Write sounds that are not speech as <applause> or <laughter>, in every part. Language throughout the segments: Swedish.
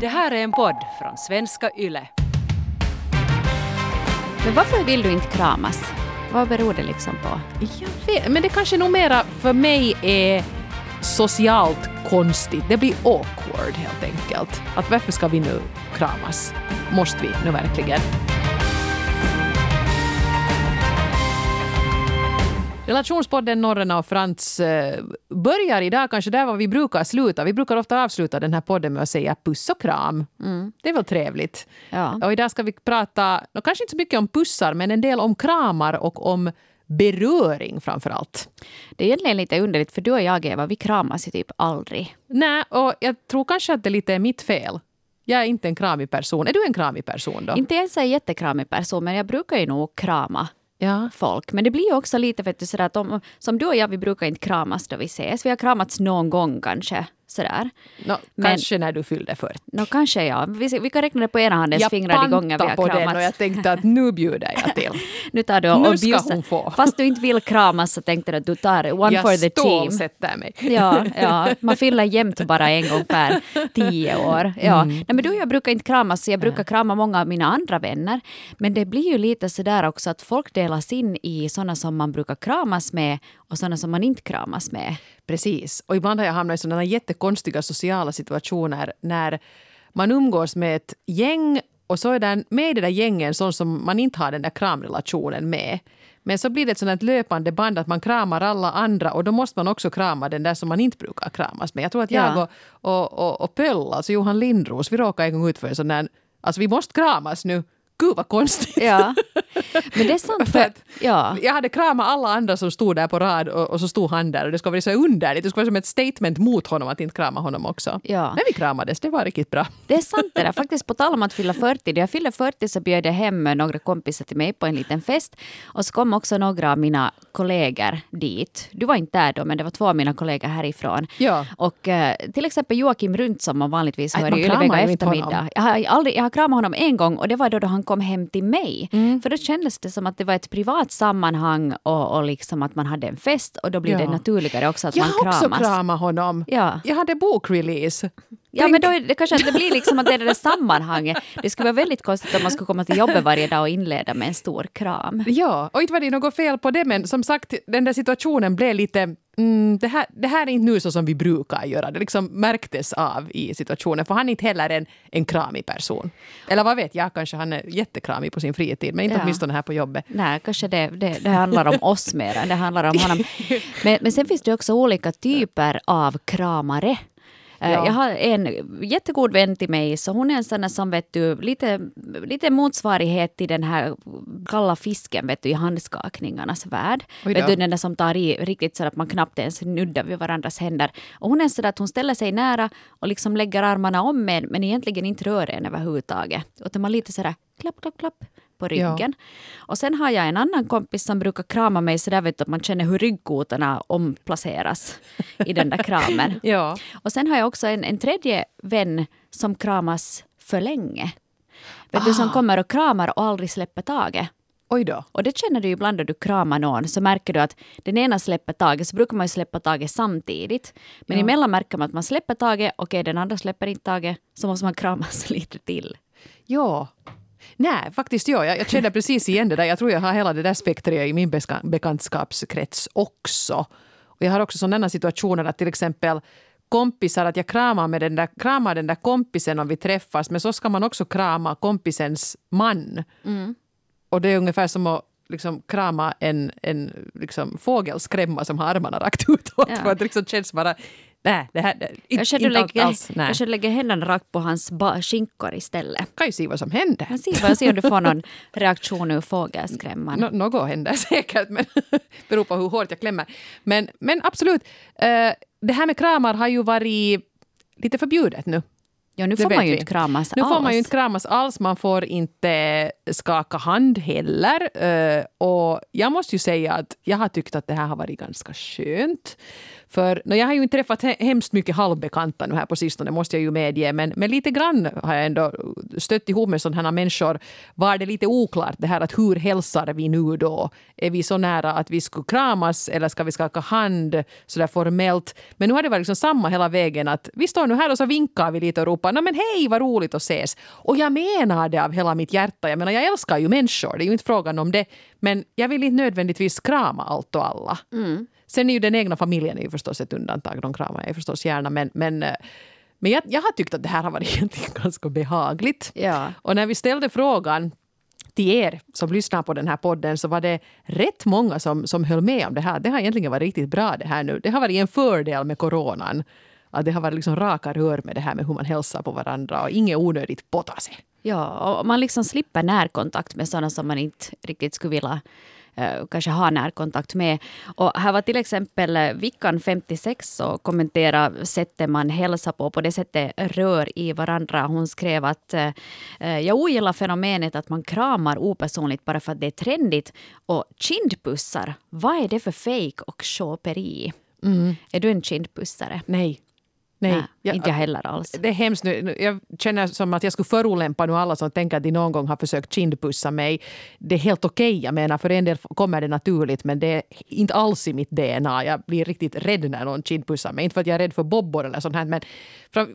Det här är en podd från svenska YLE. Men varför vill du inte kramas? Vad beror det liksom på? Jag vet, men det kanske nog mera för mig är socialt konstigt. Det blir awkward helt enkelt. Att varför ska vi nu kramas? Måste vi nu verkligen? Relationspodden Norrena och Frans eh, börjar idag kanske där var vi brukar sluta. Vi brukar ofta avsluta den här podden med att säga puss och kram. Mm. Det är väl trevligt. Ja. Och idag ska vi prata, kanske inte så mycket om pussar, men en del om kramar och om beröring framför allt. Det är egentligen lite underligt för du och jag Eva, vi kramas ju typ aldrig. Nej, och jag tror kanske att det lite är mitt fel. Jag är inte en kramig person. Är du en kramig person då? Inte ens en jättekramig person, men jag brukar ju nog krama Ja. folk. Men det blir ju också lite vet du, sådär att om, som du och jag, vi brukar inte kramas då vi ses. Vi har kramats någon gång kanske. Sådär. No, Men- kanske när du fyllde 40. Nå kanske ja. Vi, vi kan räkna det på ena handens Jag fingrar de gånger vi har på kramats. den och jag tänkte att nu bjuder jag till. <laughs> Nu tar du Nu och ska bjussar. hon få. Fast du inte vill kramas så tänkte du att du tar one jag for the team. stålsätter mig. Ja, ja, <laughs> man fyller jämt bara en gång per tio år. Ja. Mm. Nej, men du och jag brukar inte kramas, så jag brukar krama många av mina andra vänner. Men det blir ju lite sådär också att folk delas in i sådana som man brukar kramas med och sådana som man inte kramas med. Precis. Och ibland har jag hamnat i sådana jättekonstiga sociala situationer när man umgås med ett gäng och så är den med i det där gängen sån som man inte har den där kramrelationen med. Men så blir det ett sånt löpande band att man kramar alla andra och då måste man också krama den där som man inte brukar kramas med. Jag tror att jag Ja. och, och, och, och Pöll, alltså Johan Lindros, vi råkade en gång ut för en sån där, alltså vi måste kramas nu. Gud vad konstigt. Ja. Men det är sant. <laughs> För ja. Jag hade kramat alla andra som stod där på rad och, och så stod han där och det skulle vara så underligt. Det skulle vara som ett statement mot honom att inte krama honom också. Ja. När vi kramades, det var riktigt bra. Det är sant det där. Faktiskt på tal om att fylla 40. När jag fyllde 40 så bjöd jag hem några kompisar till mig på en liten fest. Och så kom också några av mina kollegor dit. Du var inte där då, men det var två av mina kollegor härifrån. Ja. Och eh, till exempel Joakim Runt som man vanligtvis hör i inte eftermiddag. Jag har, aldrig, jag har kramat honom en gång och det var då, då han kom hem till mig. För då kändes det som att det var ett privat sammanhang och, och liksom att man hade en fest och då blir det Ja. naturligare också att Jag man har också kramas. kramat honom. Ja. Jag hade bokrelease. Ja, men då är det kanske att det blir liksom att det är det där sammanhanget. Det skulle vara väldigt konstigt om man skulle komma till jobbet varje dag och inleda med en stor kram. Ja, och inte var det något fel på det, men som sagt, den där situationen blev lite... Mm, det, här, det här är inte nu så som vi brukar göra. Det liksom märktes av i situationen, för han är inte heller en, en kramig person. Eller vad vet jag, kanske han är jättekramig på sin fritid, men inte Ja. åtminstone här på jobbet. Nej, kanske det, det, det handlar om oss mer än det handlar om honom. <laughs> Men, men sen finns det också olika typer av kramare. Eh, Ja. Jag har en jättegod vän till mig, så hon är en sån där som vet du, lite, lite motsvarighet till den här kalla fisken vet du, i handskakningarnas värld. Vet du, den där som tar i riktigt så att man knappt ens nuddar vid varandras händer. Och hon är så där att hon ställer sig nära och liksom lägger armarna om en, men egentligen inte rör en överhuvudtaget. Utan man lite sådär klapp, klapp, klapp på ryggen. Och sen har jag en annan kompis som brukar krama mig så där vet du, att man känner hur ryggkotorna omplaceras i den där kramen. <laughs> Ja. Och sen har jag också en, en tredje vän som kramas för länge. Vet du, som kommer och kramar och aldrig släpper taget. Oj då. Och det känner du ju ibland när du kramar någon, så märker du att den ena släpper taget, så brukar man ju släppa taget samtidigt. Men Ja. emellan märker man att man släpper taget, okej den andra släpper inte taget, så måste man kramas <laughs> lite till. Ja. Nej, faktiskt ja. Jag, jag känner precis igen det där. Jag tror jag har hela det där spektret i min beska- bekantskapskrets också. Och jag har också sådana situationer att till exempel kompisar, att jag kramar, med den där, kramar den där kompisen om vi träffas, men så ska man också krama kompisens man. Och det är ungefär som att liksom krama en, en liksom fågelskrämma som har armarna rakt utåt. Ja. För att det liksom känns bara... Nej, det här... det- Kanske du inte lägger, alls. Nej. kanske du lägger händerna rakt på hans skinkor istället. kan ju se vad som händer. Men se, vad- se om du får någon reaktion ur fågelskrämman. Nå- något händer <laughs> säkert, men <laughs> beror på hur hårt jag klämmer. Men, men absolut, eh, det här med kramar har ju varit lite förbjudet nu. Ja, nu får man ju vi. inte kramas Nu får man alls. ju inte kramas alls, man får inte skaka hand heller. Eh, Och jag måste ju säga att jag har tyckt att det här har varit ganska skönt. För no, jag har ju inte träffat he- hemskt mycket halvbekanta nu här på sistone, måste jag ju medge. Men, men lite grann har jag ändå stött ihop med sådana här människor. Var det lite oklart det här att hur hälsar vi nu då? Är vi så nära att vi skulle kramas eller ska vi skaka hand sådär formellt? Men nu har det varit liksom samma hela vägen att vi står nu här och så vinkar vi lite och ropar allihopa. Nej men hej vad roligt att ses. Och jag menar det av hela mitt hjärta. Jag menar jag älskar ju människor, det är ju inte frågan om det. Men jag vill inte nödvändigtvis krama allt och alla. Mm. Sen är ju den egna familjen är ju förstås ett undantag, de kramar jag ju förstås gärna. Men, men, eh, men jag, jag har tyckt att det här har varit <laughs> egentligen ganska behagligt. Ja. Och när vi ställde frågan till er som lyssnar på den här podden så var det rätt många som, som höll med om det här. Det har egentligen varit riktigt bra det här nu. Det har varit en fördel med coronan. Att det har varit liksom raka rör med det här med hur man hälsar på varandra och inget onödigt potta sig. Ja, och man liksom slipper närkontakt med sådana som man inte riktigt skulle vilja eh, kanske ha närkontakt med. Och här var till exempel eh, Vickan 56 och kommentera sättet man hälsar på, på det sättet rör i varandra. Hon skrev att eh, eh, jag ogillar fenomenet att man kramar opersonligt bara för att det är trendigt. Och kindpussar, vad är det för fejk och shoperi? Är du en kindpussare? Nej. Nej, Nej, inte jag heller alls. Det är hemskt nu. Jag känner som att jag skulle förolämpa nu alla som tänker att de någon gång har försökt kindpussa mig. Det är helt okej, okay, jag menar för en del kommer det naturligt men det är inte alls i mitt DNA. Jag blir riktigt rädd när någon kindpussar mig. Inte för att jag är rädd för bobbor eller sånt här men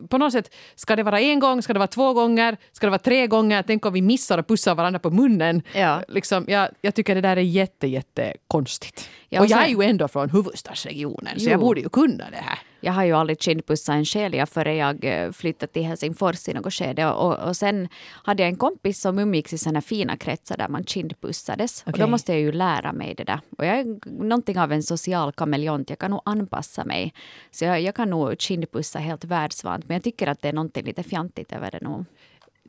på något sätt ska det vara en gång, ska det vara två gånger, ska det vara tre gånger. Tänk om vi missar och pussar varandra på munnen. Ja. Liksom, jag, jag tycker det där är jätte, jätte konstigt. Ja, och och jag är ju ändå från huvudstadsregionen så Jo. jag borde ju kunna det här. Jag har ju aldrig kindpussat en själ före jag eh, flyttade till Helsingfors i något skede. Och, och sen hade jag en kompis som umgicks i såna fina kretsar där man kindpussades. Och då måste jag ju lära mig det där. Och jag är någonting av en social kameleont. Jag kan nog anpassa mig. Så jag, jag kan nog kindpussa helt världsvant. Men jag tycker att det är någonting lite fjantigt över det nog.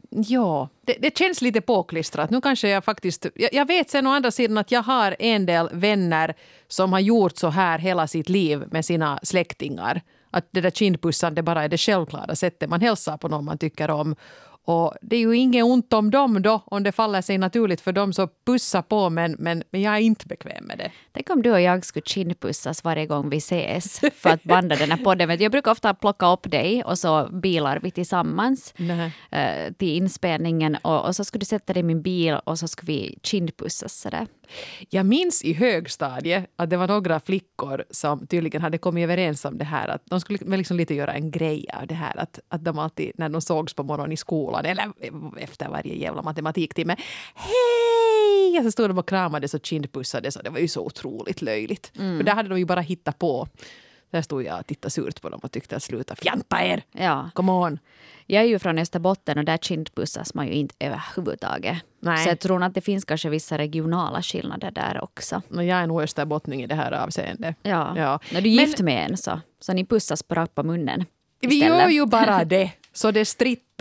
Ja, det, det känns lite påklistrat. Nu kanske jag faktiskt... Jag, jag vet sen å andra sidan att jag har en del vänner som har gjort så här hela sitt liv med sina släktingar. Att det där kindpussande bara är det självklara sättet man hälsar på någon man tycker om. Och det är ju inget ont om dem då, om det faller sig naturligt för dem så pussa på men, men, men jag är inte bekväm med det. Tänk om du och jag skulle kindpussas varje gång vi ses för att banda den här podden. Jag brukar ofta plocka upp dig och så bilar vi tillsammans Nej. eh, till inspelningen och, och så skulle du sätta dig i min bil och så skulle vi kindpussas sådär. Jag minns i högstadiet att det var några flickor som tydligen hade kommit överens om det här. Att de skulle liksom lite göra en grej av det här. Att, att de alltid, när de sågs på morgonen i skolan eller efter varje jävla matematiktimme. Hej! Och så stod de och kramades och kindpussades. Och det var ju så otroligt löjligt. För där hade de ju bara hittat på. Där stod jag och tittade surt på dem och tyckte att sluta fjanta er. Ja. Come on. Jag är ju från Österbotten och där kindpussas man ju inte överhuvudtaget. Nej. Så jag tror att det finns kanske vissa regionala skillnader där också. Men jag är nog österbottning i det här avseendet. Ja. Ja. När du är Men- gift med en så, så ni pussas på rakt på munnen. Vi istället. gör ju bara det. <laughs> Så det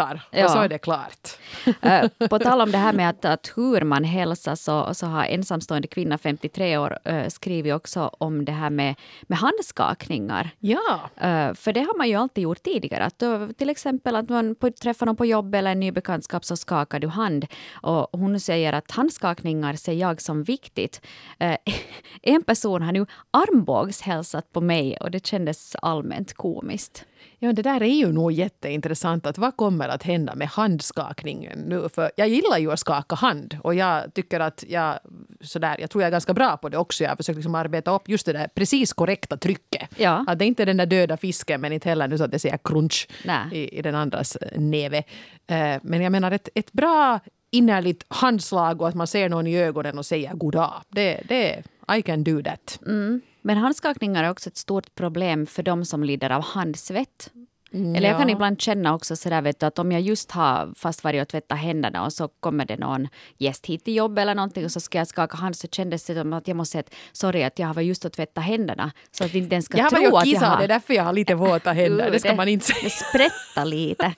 strittar. Ja. Och så är det klart. Eh, <laughs> På tal om det här med att, att hur man hälsar så, så har ensamstående kvinna 53 år uh, skrivit också om det här med, med handskakningar. Ja. Eh, för det har man ju alltid gjort tidigare. Att, till exempel att man på, träffar någon på jobb eller en ny bekantskap så skakar du hand. Och hon säger att handskakningar ser jag som viktigt. <laughs> En person har nu armbågshälsat på mig och det kändes allmänt komiskt. Ja, det där är ju nog jätteintressant. Att vad kommer att hända med handskakningen nu? För jag gillar ju att skaka hand och jag tycker att jag, sådär, jag tror jag är ganska bra på det också. Jag har försökt liksom arbeta upp just det där precis korrekta trycket. Ja. Att det inte är den där döda fisken men inte heller nu så att det säger crunch i, i den andras näve. Eh, Men jag menar ett, ett bra innerligt handslag och att man ser någon i ögonen och säger god dag. Det, det, I can do that. Men handskakningar är också ett stort problem för de som lider av handsvett. Eller jag kan ja. ibland känna också sådär vet du, att om jag just har fast varit och tvättat händerna och så kommer det någon gäst hit till jobb eller någonting och så ska jag skaka hand så kändes det som att jag måste säga att sorry att jag har varit just och tvättat händerna så att inte ens ska Jag har tro att jag kissat, har... det är därför jag har lite våta händer. Det ska man inte säga. Det sprättar lite.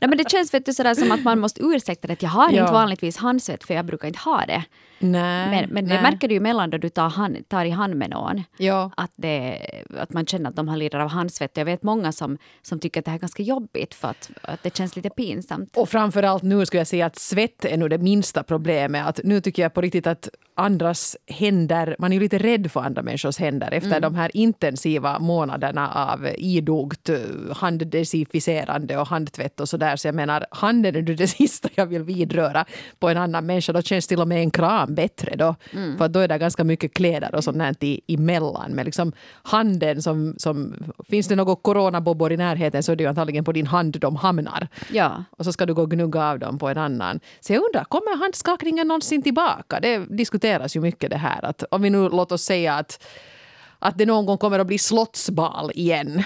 Nej, men det känns vet du, sådär som att man måste ursäkta det. att jag har Ja. inte vanligtvis handsvett för jag brukar inte ha det. Nej, Men, men det nej. märker du ju mellan då du tar, hand, tar i hand med någon. Ja. Att, det, att man känner att de har lider av handsvett. Jag vet många som, som tycker att det här är ganska jobbigt för att, att det känns lite pinsamt. Och framförallt nu skulle jag säga att svett är nog det minsta problemet. Att nu tycker jag på riktigt att andras händer, man är ju lite rädd för andra människors händer efter de här intensiva månaderna av idogt eh, handdesinficerande och handtvätt och sådär. sådär så jag menar handen är det <laughs> sista jag vill vidröra på en annan människa. Då känns till och med en kram bättre då. Mm. För då är det ganska mycket kläder och sånt i, emellan. Men liksom handen som, som... Finns det något coronabobbor i närheten så är det ju antagligen på din hand de hamnar. Ja. Och så ska du gå och gnugga av dem på en annan. Så jag undrar, kommer handskakningen någonsin tillbaka? Det diskuteras ju mycket det här. Att om vi nu låt oss säga att att det någon gång kommer att bli slottsbal igen.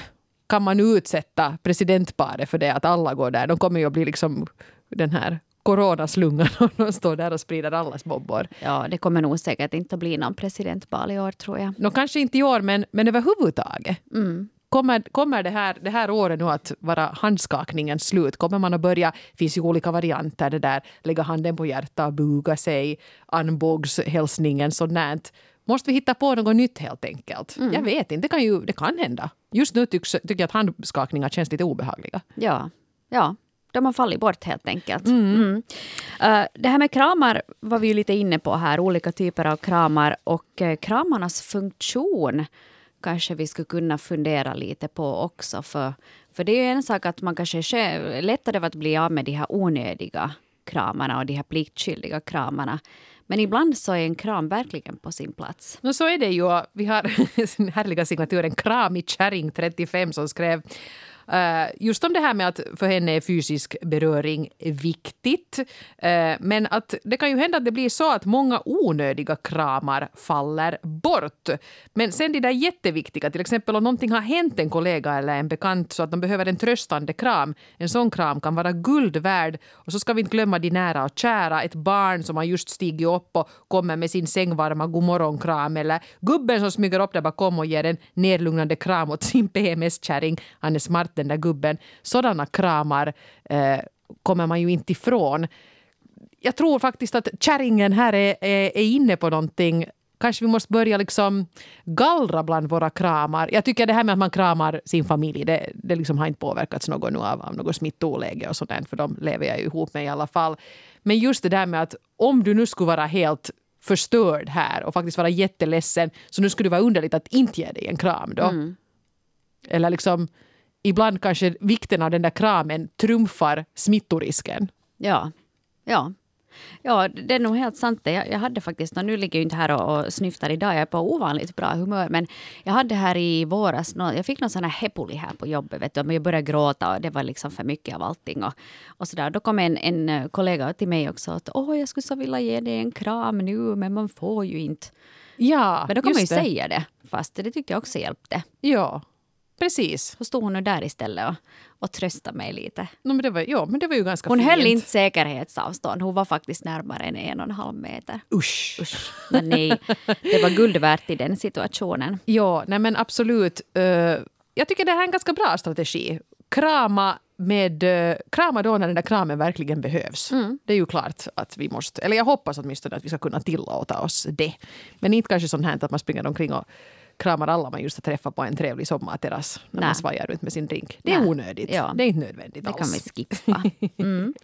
Kan man utsätta presidentparet för det, att alla går där? De kommer ju att bli liksom den här coronaslungan och de står där och sprider allas bobbor. Ja, det kommer nog säkert inte att bli någon presidentval i år tror jag. No, kanske inte i år, men, men överhuvudtaget. Mm. Kommer, kommer det, här, det här året nu att vara handskakningens slut? Kommer man att börja, det finns ju olika varianter, det där lägga handen på hjärtat, buga sig, armbågshälsningen, sånt Måste vi hitta på något nytt helt enkelt? Mm. Jag vet inte, det kan, ju, det kan hända. Just nu tycks, tycker jag att handskakningar känns lite obehagliga. Ja, ja. De har fallit bort helt enkelt. Mm. Mm. Uh, det här med kramar var vi ju lite inne på här, olika typer av kramar och uh, kramarnas funktion kanske vi skulle kunna fundera lite på också. För, för det är ju en sak att man kanske är lättare att bli av med de här onödiga kramarna och de här pliktskyldiga kramarna. Men ibland så är en kram verkligen på sin plats. No, så är det ju. Vi har <laughs> den härliga signaturen Kramig kärring 35 som skrev Eh, just om det här med att för henne är fysisk beröring viktigt. Eh, men att det kan ju hända att det blir så att många onödiga kramar faller bort. Men sen det där jätteviktiga, till exempel om någonting har hänt en kollega eller en bekant så att de behöver en tröstande kram. En sån kram kan vara guld värd. Och så ska vi inte glömma de nära och kära. Ett barn som har just stigit upp och kommer med sin sängvarma godmorgonkram eller gubben som smyger upp där bakom och ger en nedlugnande kram åt sin PMS-kärring. Han är smart den där gubben. Sådana kramar eh, kommer man ju inte ifrån. Jag tror faktiskt att kärringen här är, är, är inne på någonting kanske vi måste börja liksom gallra bland våra kramar. Jag tycker det här med att man kramar sin familj, det, det liksom har inte påverkats något nu av, av något smittoläge och sådant, för de lever jag ju ihop med i alla fall. Men just det där med att om du nu skulle vara helt förstörd här och faktiskt vara jätteledsen, så nu skulle det vara underligt att inte ge dig en kram då. Mm. Eller liksom ibland kanske vikten av den där kramen trumfar smittorisken. Ja, ja. Ja, det är nog helt sant. Jag, jag hade faktiskt, nu ligger jag inte här och, och snyftar idag, jag är på ovanligt bra humör, men jag hade här i våras, jag fick någon sån här hepuli här på jobbet, vet du, jag började gråta och det var liksom för mycket av allting och, och sådär. Då kom en, en kollega till mig också att åh, jag skulle så vilja ge dig en kram nu, men man får ju inte. Ja, Men då kan man ju det. säga det, fast det tyckte jag också hjälpte. Ja, Precis. Så stod hon nu där istället och, och tröstade mig lite. No, men det var, ja, men det var ju ganska hon fint. höll inte säkerhetsavstånd. Hon var faktiskt närmare än en och en halv meter. Usch. Usch. Men nej, det var guld värt i den situationen. Ja, nej men absolut. Uh, jag tycker det här är en ganska bra strategi. Krama med uh, krama då när den där kramen verkligen behövs. Mm. Det är ju klart att vi måste, eller jag hoppas åtminstone att vi ska kunna tillåta oss det. Men inte kanske sånt här att man springer omkring och kramar alla man just har träffat på en trevlig sommarterrass när Nä. man svajar runt med sin drink. Det är Nä. onödigt. Ja. Det är inte nödvändigt det alls. kan vi skippa. Mm.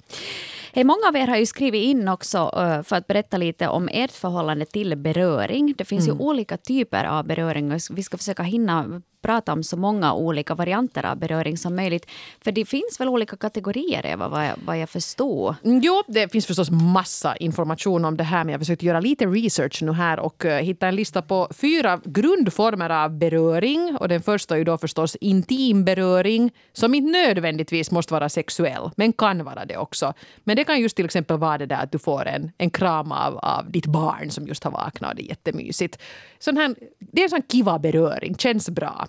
Hey, många av er har ju skrivit in också uh, för att berätta lite om ert förhållande till beröring. Det finns mm. ju olika typer av beröring och vi ska försöka hinna prata om så många olika varianter av beröring som möjligt. För det finns väl olika kategorier, Eva, vad jag, vad jag förstår? Mm, jo, det finns förstås massa information om det här men jag försökte göra lite research nu här och eh, hitta en lista på fyra grundformer av beröring. Och den första är ju då förstås intim beröring som inte nödvändigtvis måste vara sexuell, men kan vara det också. Men det kan just till exempel vara det där att du får en, en kram av, av ditt barn som just har vaknat och det är jättemysigt. Sån här, det är en sån kiva beröring, känns bra.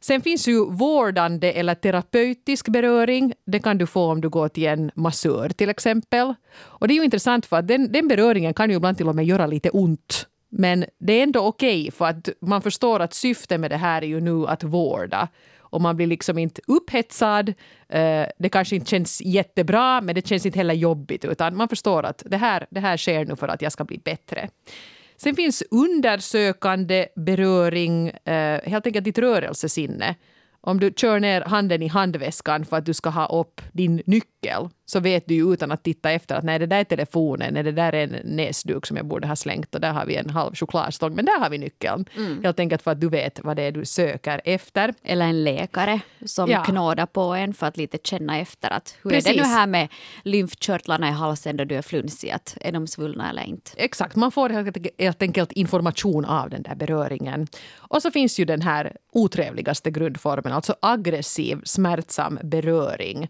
Sen finns ju vårdande eller terapeutisk beröring. Det kan du få om du går till en massör till exempel. Och det är ju intressant för att den, den beröringen kan ju ibland till och med göra lite ont. Men det är ändå okej okay för att man förstår att syftet med det här är ju nu att vårda. Och man blir liksom inte upphetsad. Eh, det kanske inte känns jättebra men det känns inte heller jobbigt utan man förstår att det här, det här sker nu för att jag ska bli bättre. Sen finns undersökande beröring, eh, helt enkelt ditt rörelsesinne. Om du kör ner handen i handväskan för att du ska ha upp din nyckel nyckel så vet du ju utan att titta efter att nej, det där är telefonen, nej, det där är en näsduk som jag borde ha slängt och där har vi en halv chokladstång, men där har vi nyckeln. Mm. Helt enkelt för att du vet vad det är du söker efter. Eller en läkare som ja. knådar på en för att lite känna efter att hur Precis. är det nu här med lymfkörtlarna i halsen då du är flunsig, att är de svullna eller inte? Exakt, man får helt enkelt information av den där beröringen. Och så finns ju den här otrevligaste grundformen, alltså aggressiv smärtsam beröring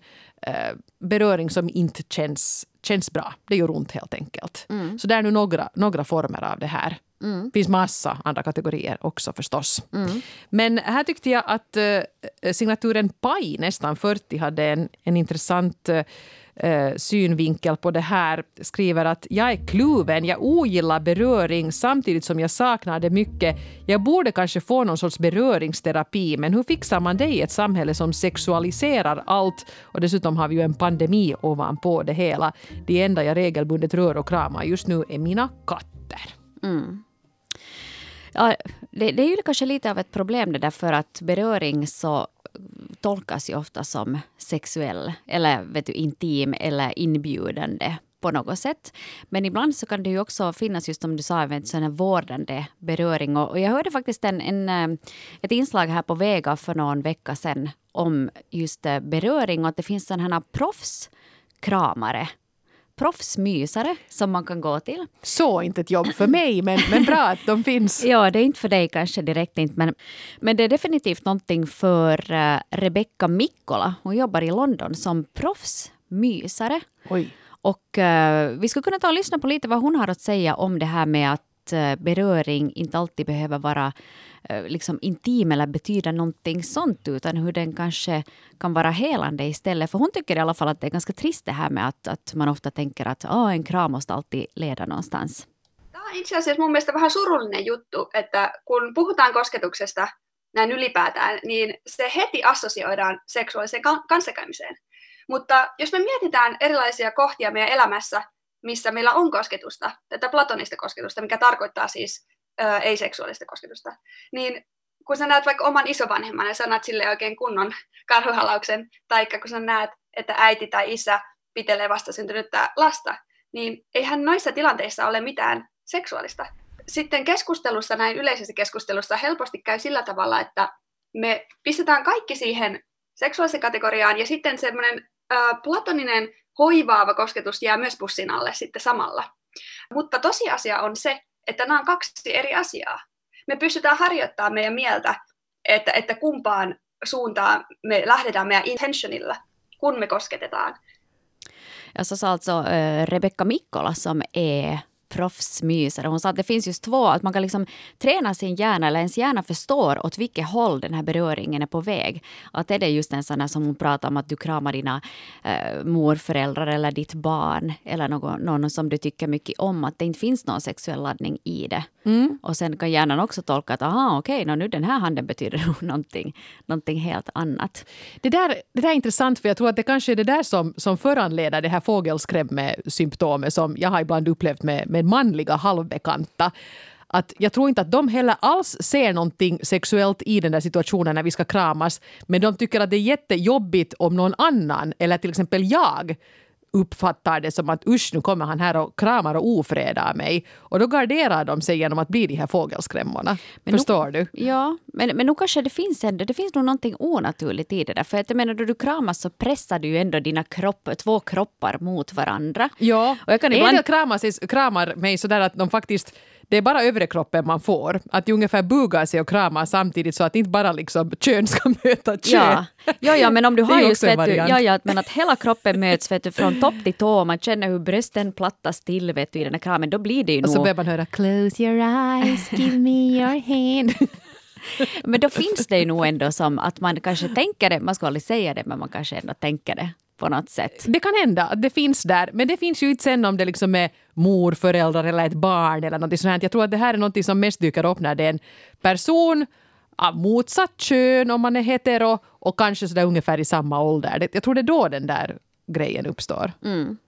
beröring som inte känns, känns bra. Det gör ont helt enkelt. Mm. Så det är nu några, några former av det här. Mm. Det finns massa andra kategorier också förstås. Mm. Men här tyckte jag att eh, signaturen PAI, nästan 40, hade en, en intressant eh, synvinkel på det här skriver att jag är kluven, jag ogillar beröring samtidigt som jag saknar det mycket. Jag borde kanske få någon sorts beröringsterapi, men hur fixar man det i ett samhälle som sexualiserar allt? Och dessutom har vi ju en pandemi ovanpå det hela. Det enda jag regelbundet rör och kramar just nu är mina katter. Mm. Ja, det, det, är ju kanske lite av ett problem det där för att beröring så tolkas ju ofta som sexuell eller vet du, intim eller inbjudande på något sätt. Men ibland så kan det ju också finnas, just som du sa, en sån här vårdande beröring. Och jag hörde faktiskt en, en, eh, ett inslag här på Vega för någon vecka sedan om just eh, beröring och att det finns sådana här proffskramare proffsmysare som man kan gå till. Så inte ett jobb för mig, men, men bra att de finns. <laughs> ja, det är inte för dig kanske direkt inte, men, men det är definitivt någonting för uh, Rebecca Mikkola. Hon jobbar i London som proffsmysare. Oj. Och uh, vi skulle kunna ta och lyssna på lite vad hon har att säga om det här med att uh, beröring inte alltid behöver vara Eh, liksom intim eller betyda någonting sånt utan hur den kanske kan vara helande istället. För hon tycker i alla fall att det är ganska trist det här med att, att man ofta tänker att oh, en kram måste alltid leda någonstans. Tämä on itse asiassa mun mielestä vähän surullinen juttu, että kun puhutaan kosketuksesta näin ylipäätään, niin se heti assosioidaan seksuaaliseen kanssakäymiseen. Mutta jos me mietitään erilaisia kohtia meidän elämässä, missä meillä on kosketusta, tätä platonista kosketusta, mikä tarkoittaa siis ei-seksuaalista kosketusta, niin kun sä näet vaikka oman isovanhemman ja sanat sille oikein kunnon karhuhalauksen, tai kun sä näet, että äiti tai isä pitelee vastasyntynyttä lasta, niin eihän noissa tilanteissa ole mitään seksuaalista. Sitten keskustelussa, näin yleisessä keskustelussa, helposti käy sillä tavalla, että me pistetään kaikki siihen seksuaalisen kategoriaan, ja sitten semmoinen platoninen hoivaava kosketus jää myös pussin alle sitten samalla. Mutta tosiasia on se, että nämä on kaksi eri asiaa. Me pystytään harjoittamaan meidän mieltä, että, että kumpaan suuntaan me lähdetään meidän intentionilla, kun me kosketetaan. Ja så sa alltså äh, Rebecka Mikkola som är proffsmysare. Hon sa att det finns just två, att man kan liksom träna sin hjärna, eller ens hjärna förstår åt vilket håll den här beröringen är på väg. Att är det just en sån här som hon pratar om att du kramar dina äh, morföräldrar eller ditt barn eller någon, någon som du tycker mycket om, att det inte finns någon sexuell laddning i det. Mm. Och sen kan hjärnan också tolka att aha, okej, okay, nu den här handen betyder <laughs> någonting, någonting helt annat. Det där, det där är intressant, för jag tror att det kanske är det där som, som föranleder det här fågelskrämmesymptomet som jag har ibland upplevt med, med med manliga halvbekanta att jag tror inte att de heller alls ser någonting sexuellt i den där situationen när vi ska kramas. Men de tycker att det är jättejobbigt om någon annan, eller till exempel jag, uppfattar det som att usch, nu kommer han här och kramar och ofredar mig. Och då garderar de sig genom att bli de här fågelskrämmorna. Men Förstår nu, du? Ja, men, men nu kanske det finns ändå, det finns nog någonting onaturligt i det där. För att jag menar, då du kramas så pressar du ju ändå dina kropp, två kroppar mot varandra. Ja, och jag kan ibland... en del kramar, kramar mig sådär att de faktiskt det är bara övre kroppen man får. Att de ungefär bugar sig och kramar samtidigt så att inte bara liksom kön ska <laughs> möta kön. Ja, ja, ja men om du har just vet du, ja, ja, men att hela kroppen möts vet du, från topp till tå och man känner hur brösten plattas till vet du, i den här kramen, då blir det ju nog... Och så börjar man höra “close your eyes, give me your hand”. <laughs> men då finns det ju nog ändå som att man kanske tänker det, man ska aldrig säga det, men man kanske ändå tänker det på något sätt. Det kan hända att det finns där, men det finns ju inte sen om det liksom är morföräldrar eller ett barn eller något sånt. Jag tror att det här är något som mest dyker upp när det är en person av motsatt kön om man är hetero och kanske sådär ungefär i samma ålder. Jag tror det är då den där grejen uppstår. Mm.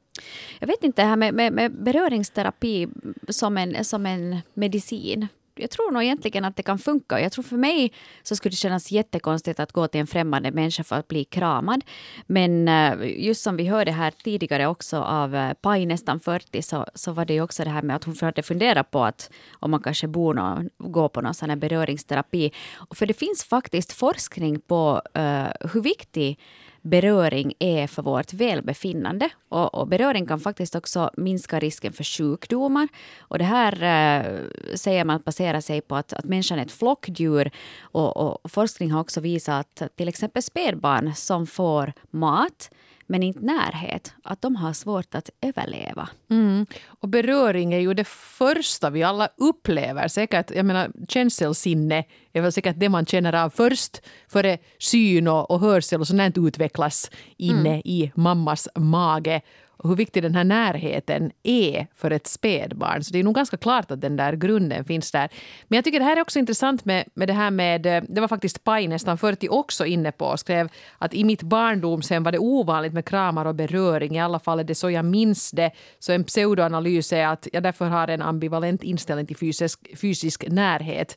Jag vet inte, det här med, med, med beröringsterapi som en, som en medicin jag tror nog egentligen att det kan funka. Jag tror för mig så skulle det kännas jättekonstigt att gå till en främmande människa för att bli kramad. Men eh, just som vi hörde här tidigare också av eh, Pai nästan 40 så, så var det ju också det här med att hon hade funderat på att om man kanske bor någon, gå på någon sån här beröringsterapi. För det finns faktiskt forskning på uh, hur viktig beröring är för vårt välbefinnande. Och, och, beröring kan faktiskt också minska risken för sjukdomar. Och det här eh, säger man baserar sig på att, att människan är ett flockdjur. Och, och, forskning har också visat att till exempel spädbarn som får mat men inte närhet, att de har svårt att överleva. Mm. Och beröring är ju det första vi alla upplever. Säkert, jag menar, känselsinne är väl säkert det man känner av först före syn och, och hörsel och sånt utvecklas inne mm. i mammas mage och hur viktig den här närheten är för ett spädbarn. Så det är nog ganska klart att den där grunden finns där. Men jag tycker det här är också intressant med, med det här med, eh, det var faktiskt Pai nästan 40 också inne på och skrev att i mitt barndomshem var det ovanligt med kramar och beröring. I alla fall är det så jag minns det. Så en pseudoanalys är att jag därför har en ambivalent inställning till fysisk, fysisk närhet.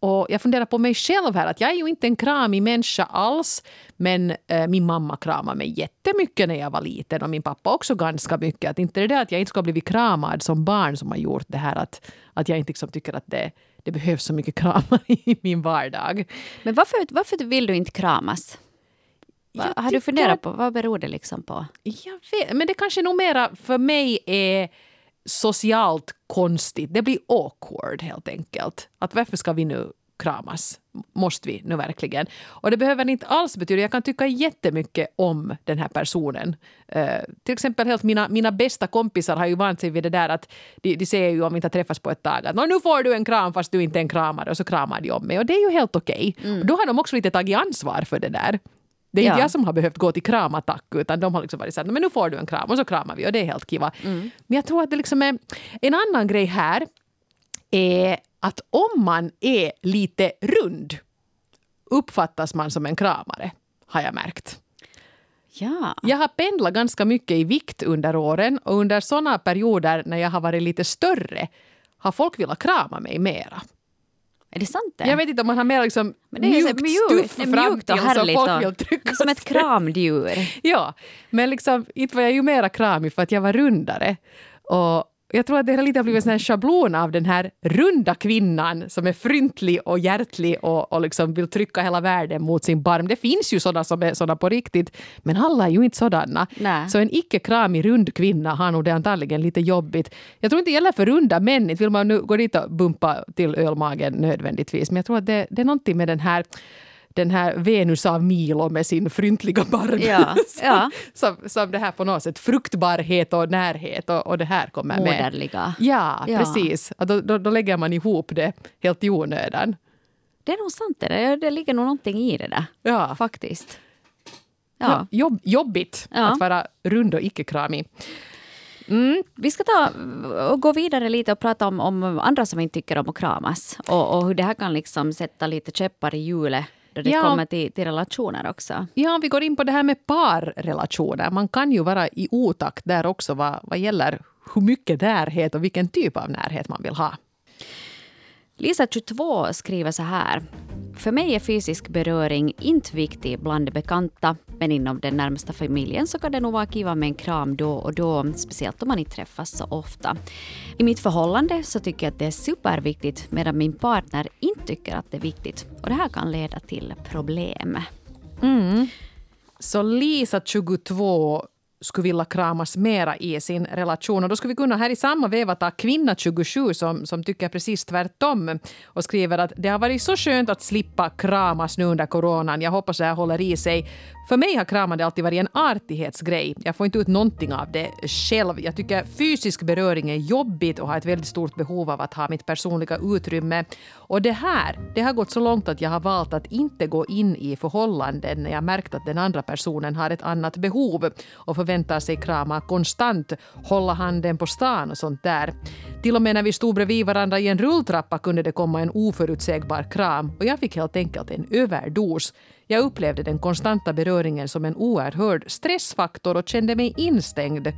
Och jag funderar på mig själv här, att jag är ju inte en kramig människa alls. Men eh, min mamma kramade mig jättemycket när jag var liten och min pappa också ganska mycket. Att inte det där att jag inte ska bli kramad som barn som har gjort det här att, att jag inte liksom tycker att det, det behövs så mycket kramar <laughs> i min vardag. Men varför, varför vill du inte kramas? Va, har du funderat på vad beror det liksom på? Jag vet, men det kanske nog mera för mig är socialt konstigt. Det blir awkward helt enkelt. Att varför ska vi nu kramas? Måste vi nu verkligen? Och det behöver inte alls betyda, jag kan tycka jättemycket om den här personen. Uh, till exempel helt mina, mina bästa kompisar har ju vant sig vid det där att de, de säger ju om vi inte har träffats på ett tag att nu får du en kram fast du inte är en kramare och så kramar de om mig och det är ju helt okej. Okay. Mm. Då har de också lite tagit ansvar för det där. Det är ja. inte jag som har behövt gå till kramattack utan de har liksom varit så men nu får du en kram och så kramar vi och det är helt kiva. Mm. Men jag tror att det liksom är en annan grej här är att om man är lite rund uppfattas man som en kramare, har jag märkt. Ja. Jag har pendlat ganska mycket i vikt under åren och under såna perioder när jag har varit lite större har folk velat krama mig mera. Är det sant det? Jag vet inte om man har mer liksom men det är mjukt stuff det är mjukt och härligt som folk vill trycka Som ett kramdjur. ja, men liksom inte var jag ju mera kramig för att jag var rundare. Och jag tror att det har lite blivit en schablon av den här runda kvinnan som är fryntlig och hjärtlig och, och liksom vill trycka hela världen mot sin barm. Det finns ju sådana som är sådana på riktigt, men alla är ju inte sådana. Nej. Så en icke-kramig rund kvinna har nog det antagligen lite jobbigt. Jag tror inte det gäller för runda män, inte vill man nu gå dit och bumpa till ölmagen nödvändigtvis, men jag tror att det, det är någonting med den här den här Venus av Milo med sin fryntliga barm. Ja, <laughs> ja. som, som det här på något sätt, fruktbarhet och närhet och, och det här kommer med. Moderliga. Ja, ja. precis. Då, då, då, lägger man ihop det helt i onödan. Det är nog sant det, det ligger nog någonting i det där. Ja. Faktiskt. Ja. Jobb, jobbigt att vara rund och icke-kramig. Mm. Vi ska ta och gå vidare lite och prata om, om andra som inte tycker om att kramas och, och hur det här kan liksom sätta lite käppar i hjulet då det ja. kommer till, till relationer också. Ja, vi går in på det här med parrelationer. Man kan ju vara i otakt där också vad, vad gäller hur mycket närhet och vilken typ av närhet man vill ha. Lisa, 22, skriver så här. För mig är fysisk beröring inte viktig bland bekanta, men inom den närmsta familjen så kan det nog vara kiva med en kram då och då, speciellt om man inte träffas så ofta. I mitt förhållande så tycker jag att det är superviktigt, medan min partner inte tycker att det är viktigt. Och det här kan leda till problem. Mm. Så Lisa, 22, skulle vilja kramas mera i sin relation. Och då skulle vi kunna här i samma veva ta kvinna 27 som, som tycker precis tvärtom och skriver att det har varit så skönt att slippa kramas nu under coronan. Jag hoppas det här håller i sig. För mig har kramande alltid varit en artighetsgrej. Jag får inte ut någonting av det själv. Jag tycker fysisk beröring är jobbigt och har ett väldigt stort behov av att ha mitt personliga utrymme. Och det här, det har gått så långt att jag har valt att inte gå in i förhållanden när jag märkt att den andra personen har ett annat behov och förväntar sig krama konstant, hålla handen på stan och sånt där. Till och med när vi stod bredvid varandra i en rulltrappa kunde det komma en oförutsägbar kram och jag fick helt enkelt en överdos. Jag upplevde den konstanta beröringen som en oerhörd stressfaktor och kände mig instängd.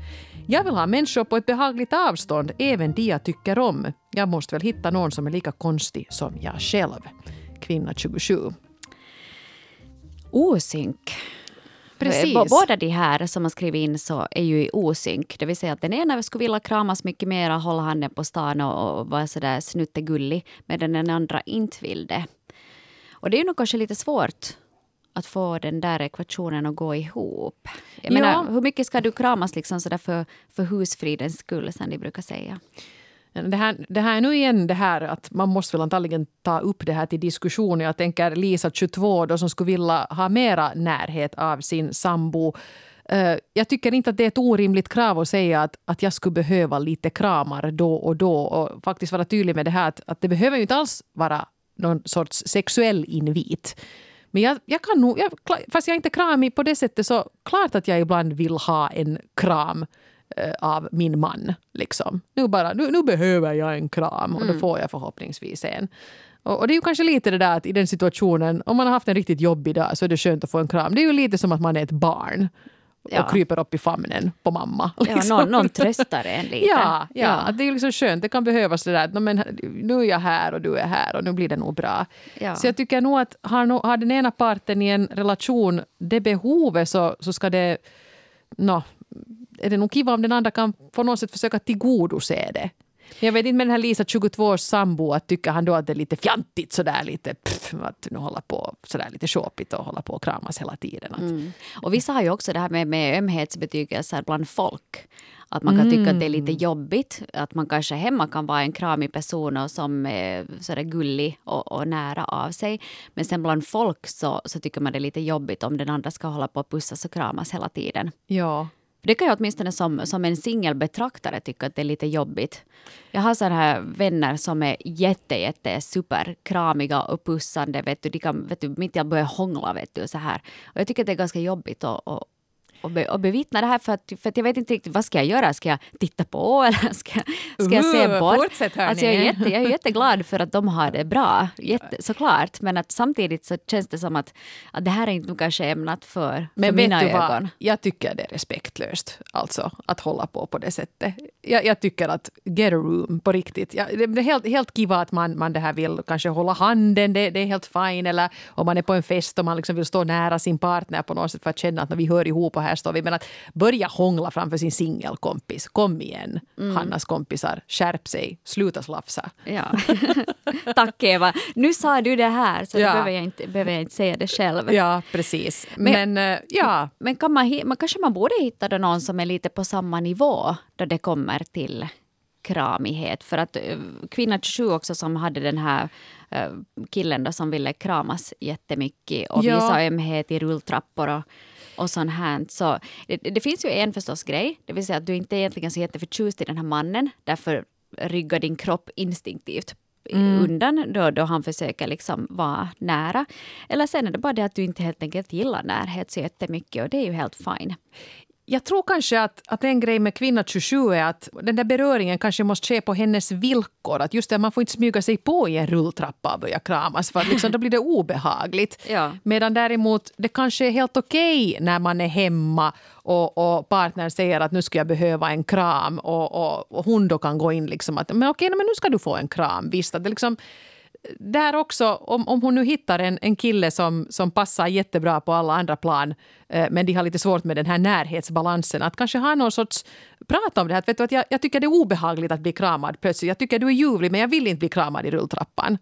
Jag vill ha människor på ett behagligt avstånd, även de jag tycker om. Jag måste väl hitta någon som är lika konstig som jag själv. Kvinna 27. Osynk. Precis. Båda de här som har skrivit in så är ju i osynk. Det vill säga att den ena skulle vilja kramas mycket mer, hålla handen på stan och, och vara sådär snuttegullig, medan den andra inte vill det. Och det är ju nog kanske lite svårt att få den där ekvationen att gå ihop. Jag Ja. menar, hur mycket ska du kramas liksom sådär för, för husfridens skull, som de brukar säga? Det här, det här är nu igen det här att man måste väl antagligen ta upp det här till diskussion. Jag tänker Lisa, 22, då, som skulle vilja ha mera närhet av sin sambo. Eh, Jag tycker inte att det är ett orimligt krav att säga att, att jag skulle behöva lite kramar då och då. Och faktiskt vara tydlig med det här att, att det behöver ju inte alls vara någon sorts sexuell invit. Men jag, jag kan nog, jag, fast jag är inte kramig på det sättet så klart att jag ibland vill ha en kram eh, av min man. Liksom. Nu, bara, nu, nu behöver jag en kram och då får jag förhoppningsvis en. Och, och det är ju kanske lite det där att i den situationen, om man har haft en riktigt jobbig dag så är det skönt att få en kram. Det är ju lite som att man är ett barn Ja. och kryper upp i famnen på mamma. Ja, liksom. någon, någon tröstar en lite. Ja, ja. Att det är liksom skönt. Det kan behövas det där att "Nå, men, nu är jag här och du är här och nu blir det nog bra. Ja. Så jag tycker nog att har, har den ena parten i en relation det behovet så, så ska det... Nå, är det nog kiva om den andra kan på något sätt försöka tillgodose det. Jag vet inte med den här Lisa 22 års sambo att tycker han då att det är lite fjantigt sådär lite pff, att nu hålla på sådär lite sjåpigt och hålla på och kramas hela tiden. Mm. Och vissa har ju också det här med, med ömhetsbetygelser bland folk. Att man kan tycka att det är lite jobbigt. Att man kanske hemma kan vara en kramig person och som är sådär gullig och, och nära av sig. Men sen bland folk så, så tycker man det är lite jobbigt om den andra ska hålla på och pussas och kramas hela tiden. ja. Det kan jag åtminstone som, som en singelbetraktare tycka att det är lite jobbigt. Jag har sådana här vänner som är jätte, jätte superkramiga och pussande. Vet du, de kan vet du, mitt i allt börja hångla. Vet du, så här. Och jag tycker att det är ganska jobbigt att, att, att, be, att bevittna det här för att, för att jag vet inte riktigt vad ska jag göra. Ska jag titta på <laughs> eller ska, ska jag se Uh, bort? fortsätt, alltså jag, är jätte, jag är jätteglad för att de har det bra, jätte, såklart. Men att samtidigt så känns det som att, att det här är inte kanske ämnat för, Men för vet mina du ögon. vad? Jag tycker det är respektlöst alltså, att hålla på på det sättet. Jag, jag tycker att get a room på riktigt. Ja, det är helt, helt kiva att man, man det här vill kanske hålla handen, det, det är helt fine. Eller om man är på en fest och man liksom vill stå nära sin partner på något sätt för att känna att vi hör ihop och här står vi. Men att börja hångla framför sin singelkompis. Kom igen, Mm. Hannas kompisar. Skärp sig, sluta slafsa. Ja. <laughs> Tack Eva. Nu sa du det här så Ja. då behöver jag, inte, behöver jag inte säga det själv. Ja, precis. Men- Men, eh, ja, Men kan man, man kanske man borde hitta någon som är lite på samma nivå då det kommer till kramighet. För att eh, kvinna 27 också som hade den här eh, killen då som ville kramas jättemycket och Ja. visa ömhet i rulltrappor och, och sånt här. Så det, det finns ju en förstås grej, det vill säga att du inte egentligen är så jätteförtjust i den här mannen, därför ryggar din kropp instinktivt undan då, då han försöker liksom vara nära. Eller sen är det bara det att du inte helt enkelt gillar närhet så jättemycket och det är ju helt fine. Jag tror kanske att, att en grej med kvinna 27 är att den där beröringen kanske måste ske på hennes villkor. Att just det, man får inte smyga sig på i en rulltrappa och börja kramas för att liksom, då blir det obehagligt. <laughs> Ja. Medan däremot det kanske är helt okej när man är hemma och, och partnern säger att nu ska jag behöva en kram och, och, och hon då kan gå in liksom att men okej, men nu ska du få en kram. Visst, att det liksom, där också, om, om hon nu hittar en, en kille som, som passar jättebra på alla andra plan eh, men de har lite svårt med den här närhetsbalansen, att kanske ha någon sorts prata om det här. Vet du, att jag, jag tycker det är obehagligt att bli kramad plötsligt. Jag tycker du är ljuvlig men jag vill inte bli kramad i rulltrappan.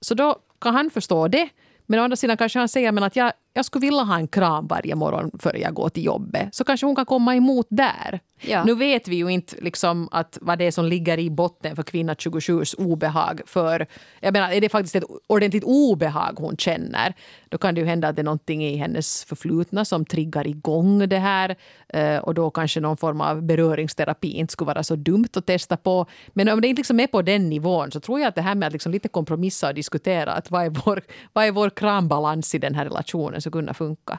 Så då kan han förstå det. Men å andra sidan kanske han säger men att jag, jag skulle vilja ha en kram varje morgon före jag går till jobbet. Så kanske hon kan komma emot där. Ja. Nu vet vi ju inte liksom att vad det är som ligger i botten för kvinna 27s obehag. För, jag menar, är det faktiskt ett ordentligt obehag hon känner då kan det ju hända att det är någonting i hennes förflutna som triggar igång det här. Eh, och då kanske någon form av beröringsterapi inte skulle vara så dumt att testa på. Men om det inte liksom är på den nivån så tror jag att det här med att liksom lite kompromissa och diskutera att vad är vår, vad är vår krambalans i den här relationen så kunna funka.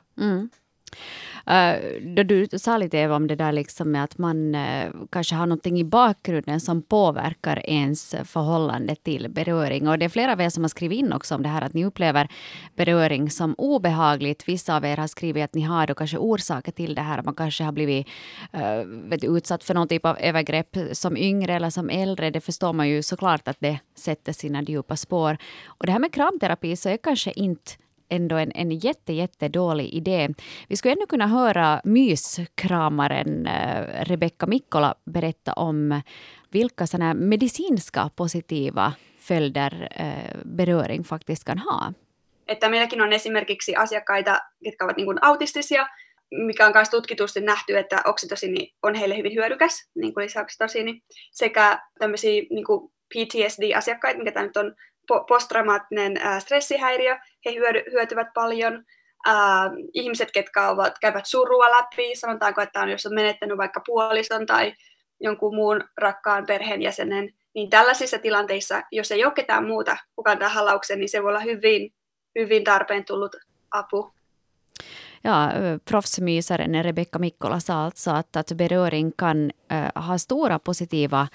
Uh, då du sa lite Eva om det där liksom med att man uh, kanske har någonting i bakgrunden som påverkar ens förhållande till beröring. Och det är flera av er som har skrivit in också om det här att ni upplever beröring som obehagligt. Vissa av er har skrivit att ni har då kanske orsaker till det här. Man kanske har blivit uh, vet, utsatt för någon typ av övergrepp som yngre eller som äldre. Det förstår man ju såklart att det sätter sina djupa spår. Och det här med kramterapi så är kanske inte ändå en, en jätte, jätte dålig idé. Vi skulle ännu kunna höra myskramaren eh, Rebecka Mikkola berätta om vilka såna medicinska positiva följder eh, beröring faktiskt kan ha. Että meilläkin on esimerkiksi asiakkaita, jotka ovat niin kuin autistisia, mikä on myös tutkitusti nähty, että oksitosiini on heille hyvin hyödykäs, niin kuin lisäoksitosiini, sekä tämmöisiä niin kuin PTSD-asiakkaita, mikä tämä nyt on posttraumaattinen stressihäiriö, he hyötyvät paljon. ihmiset, ketkä ovat, käyvät surua läpi, sanotaanko, että on, jos on menettänyt vaikka puolison tai jonkun muun rakkaan perheenjäsenen, niin tällaisissa tilanteissa, jos ei ole ketään muuta kukaan tähän halauksen, niin se voi olla hyvin, hyvin tarpeen tullut apu. Ja, proffsmysaren Rebecka Mikkola sa alltså att, att beröring kan äh, ha stora positiva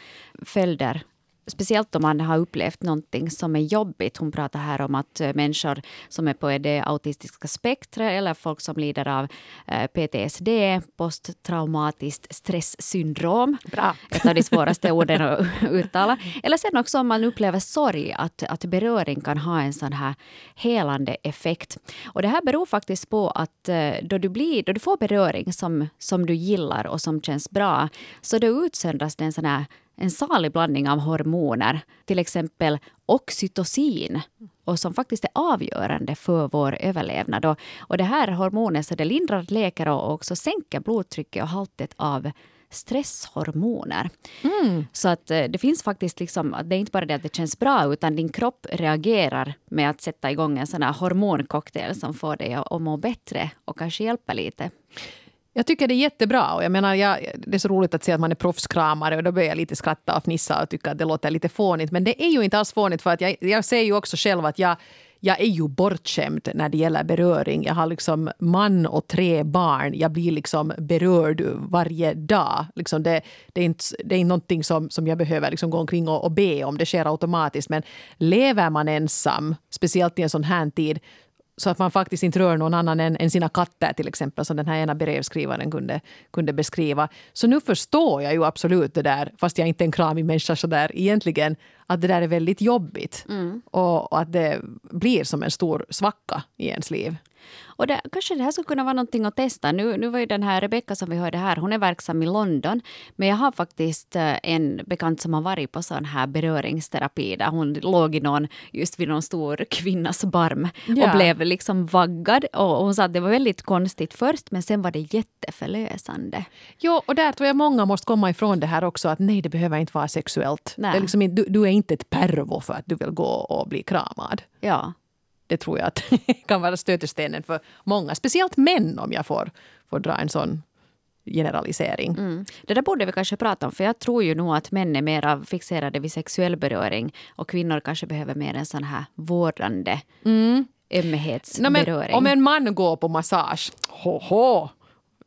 följder speciellt om man har upplevt någonting som är jobbigt. Hon pratar här om att eh, människor som är på det autistiska spektret eller folk som lider av eh, PTSD, posttraumatiskt stresssyndrom, Bra. ett av de svåraste orden att <laughs> uttala. Eller sen också om man upplever sorg, att, att beröring kan ha en sån här helande effekt. Och det här beror faktiskt på att eh, då du, blir, då du får beröring som, som du gillar och som känns bra, så då utsöndras det en sån här en salig blandning av hormoner, till exempel oxytocin, och som faktiskt är avgörande för vår överlevnad. Och, och det här hormonet så det lindrar, läker och också sänker blodtrycket och haltet av stresshormoner. Mm. Så att eh, det finns faktiskt liksom, det är inte bara det att det känns bra, utan din kropp reagerar med att sätta igång en sån här hormoncocktail som får dig att må bättre och kanske hjälpa lite. Jag tycker det är jättebra. Och jag menar, jag, det är så roligt att se att man är proffskramare och då börjar jag lite skratta och fnissa och tycka att det låter lite fånigt. Men det är ju inte alls fånigt för att jag, jag ser ju också själv att jag, jag är ju bortskämd när det gäller beröring. Jag har liksom man och tre barn. Jag blir liksom berörd varje dag. Liksom det, det, är inte, det är inte någonting som, som jag behöver liksom gå omkring och, och be om. Det sker automatiskt. Men lever man ensam, speciellt i en sån här tid, så att man faktiskt inte rör någon annan än, än sina katter till exempel, som den här ena brevskrivaren kunde, kunde beskriva. Så nu förstår jag ju absolut det där, fast jag inte är en kramig människa så där egentligen, att det där är väldigt jobbigt. Mm. Och, och, att det blir som en stor svacka i ens liv. Och det, kanske det här skulle kunna vara någonting att testa. Nu, nu var ju den här Rebecka som vi hörde här, hon är verksam i London. Men jag har faktiskt eh, en bekant som har varit på sån här beröringsterapi där hon låg i någon, just vid någon stor kvinnas barm ja. och blev liksom vaggad. Och hon sa att det var väldigt konstigt först men sen var det jätteförlösande. Jo, och där tror jag många måste komma ifrån det här också att nej, det behöver inte vara sexuellt. Det är liksom, du, du är inte ett pervo för att du vill gå och bli kramad. Ja. Det tror jag att <laughs> kan vara stötestenen för många. Speciellt män om jag får, får dra en sån generalisering. Mm. Det där borde vi kanske prata om, för jag tror ju nog att män är mer fixerade vid sexuell beröring och kvinnor kanske behöver mer en sån här vårdande mm. ömhetsberöring. No, om en man går på massage, ho,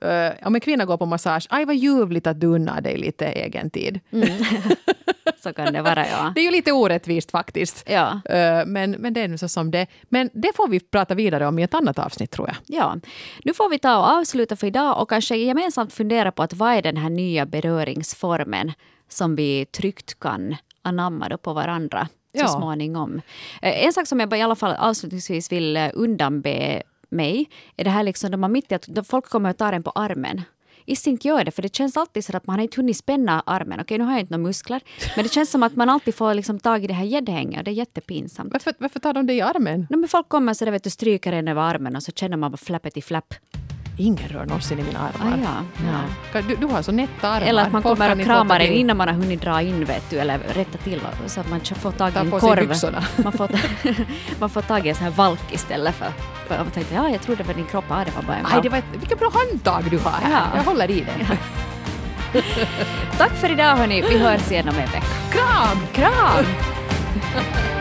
Uh, om en kvinna går på massage, aj vad ljuvligt att du unnar dig lite egen tid. Mm. <laughs> så kan det vara, ja. Det är ju lite orättvist faktiskt. Ja. Uh, men, men det är nu så som det Men det får vi prata vidare om i ett annat avsnitt tror jag. Ja. Nu får vi ta och avsluta för idag och kanske gemensamt fundera på att vad är den här nya beröringsformen som vi tryggt kan anamma på varandra så ja. småningom. Eh, en sak som jag i alla fall avslutningsvis vill undanbe mig är det här liksom, de har mitt i att folk kommer att ta en på armen. Is inte gör det, för det känns alltid så att man har inte hunnit spänna armen. Okej, nu har jag inte några muskler, men det känns som att man alltid får liksom tag i det här gäddhänget och det är jättepinsamt. Varför, varför tar de det i armen? No, men folk kommer så där, vet du, stryker en över armen och så känner man bara flappet i flapp. Ingen rör någonsin i mina armar. Ah, ja, ja. Du, du, har så nätta armar. Eller att man Folk kommer och kramar en innan man har hunnit dra in vet du, eller rätta till så att man får tag i en korv. <laughs> Man får, <laughs> man får tag i en sån här valk istället för, för man tänkte ja, jag trodde det var din kropp, ja, det var bara en valk. Aj, det var ett, vilka bra handtag du har här. Ja. Jag håller i det. Tack för idag hörni, vi hörs igen om en vecka. Kram! Kram! <laughs>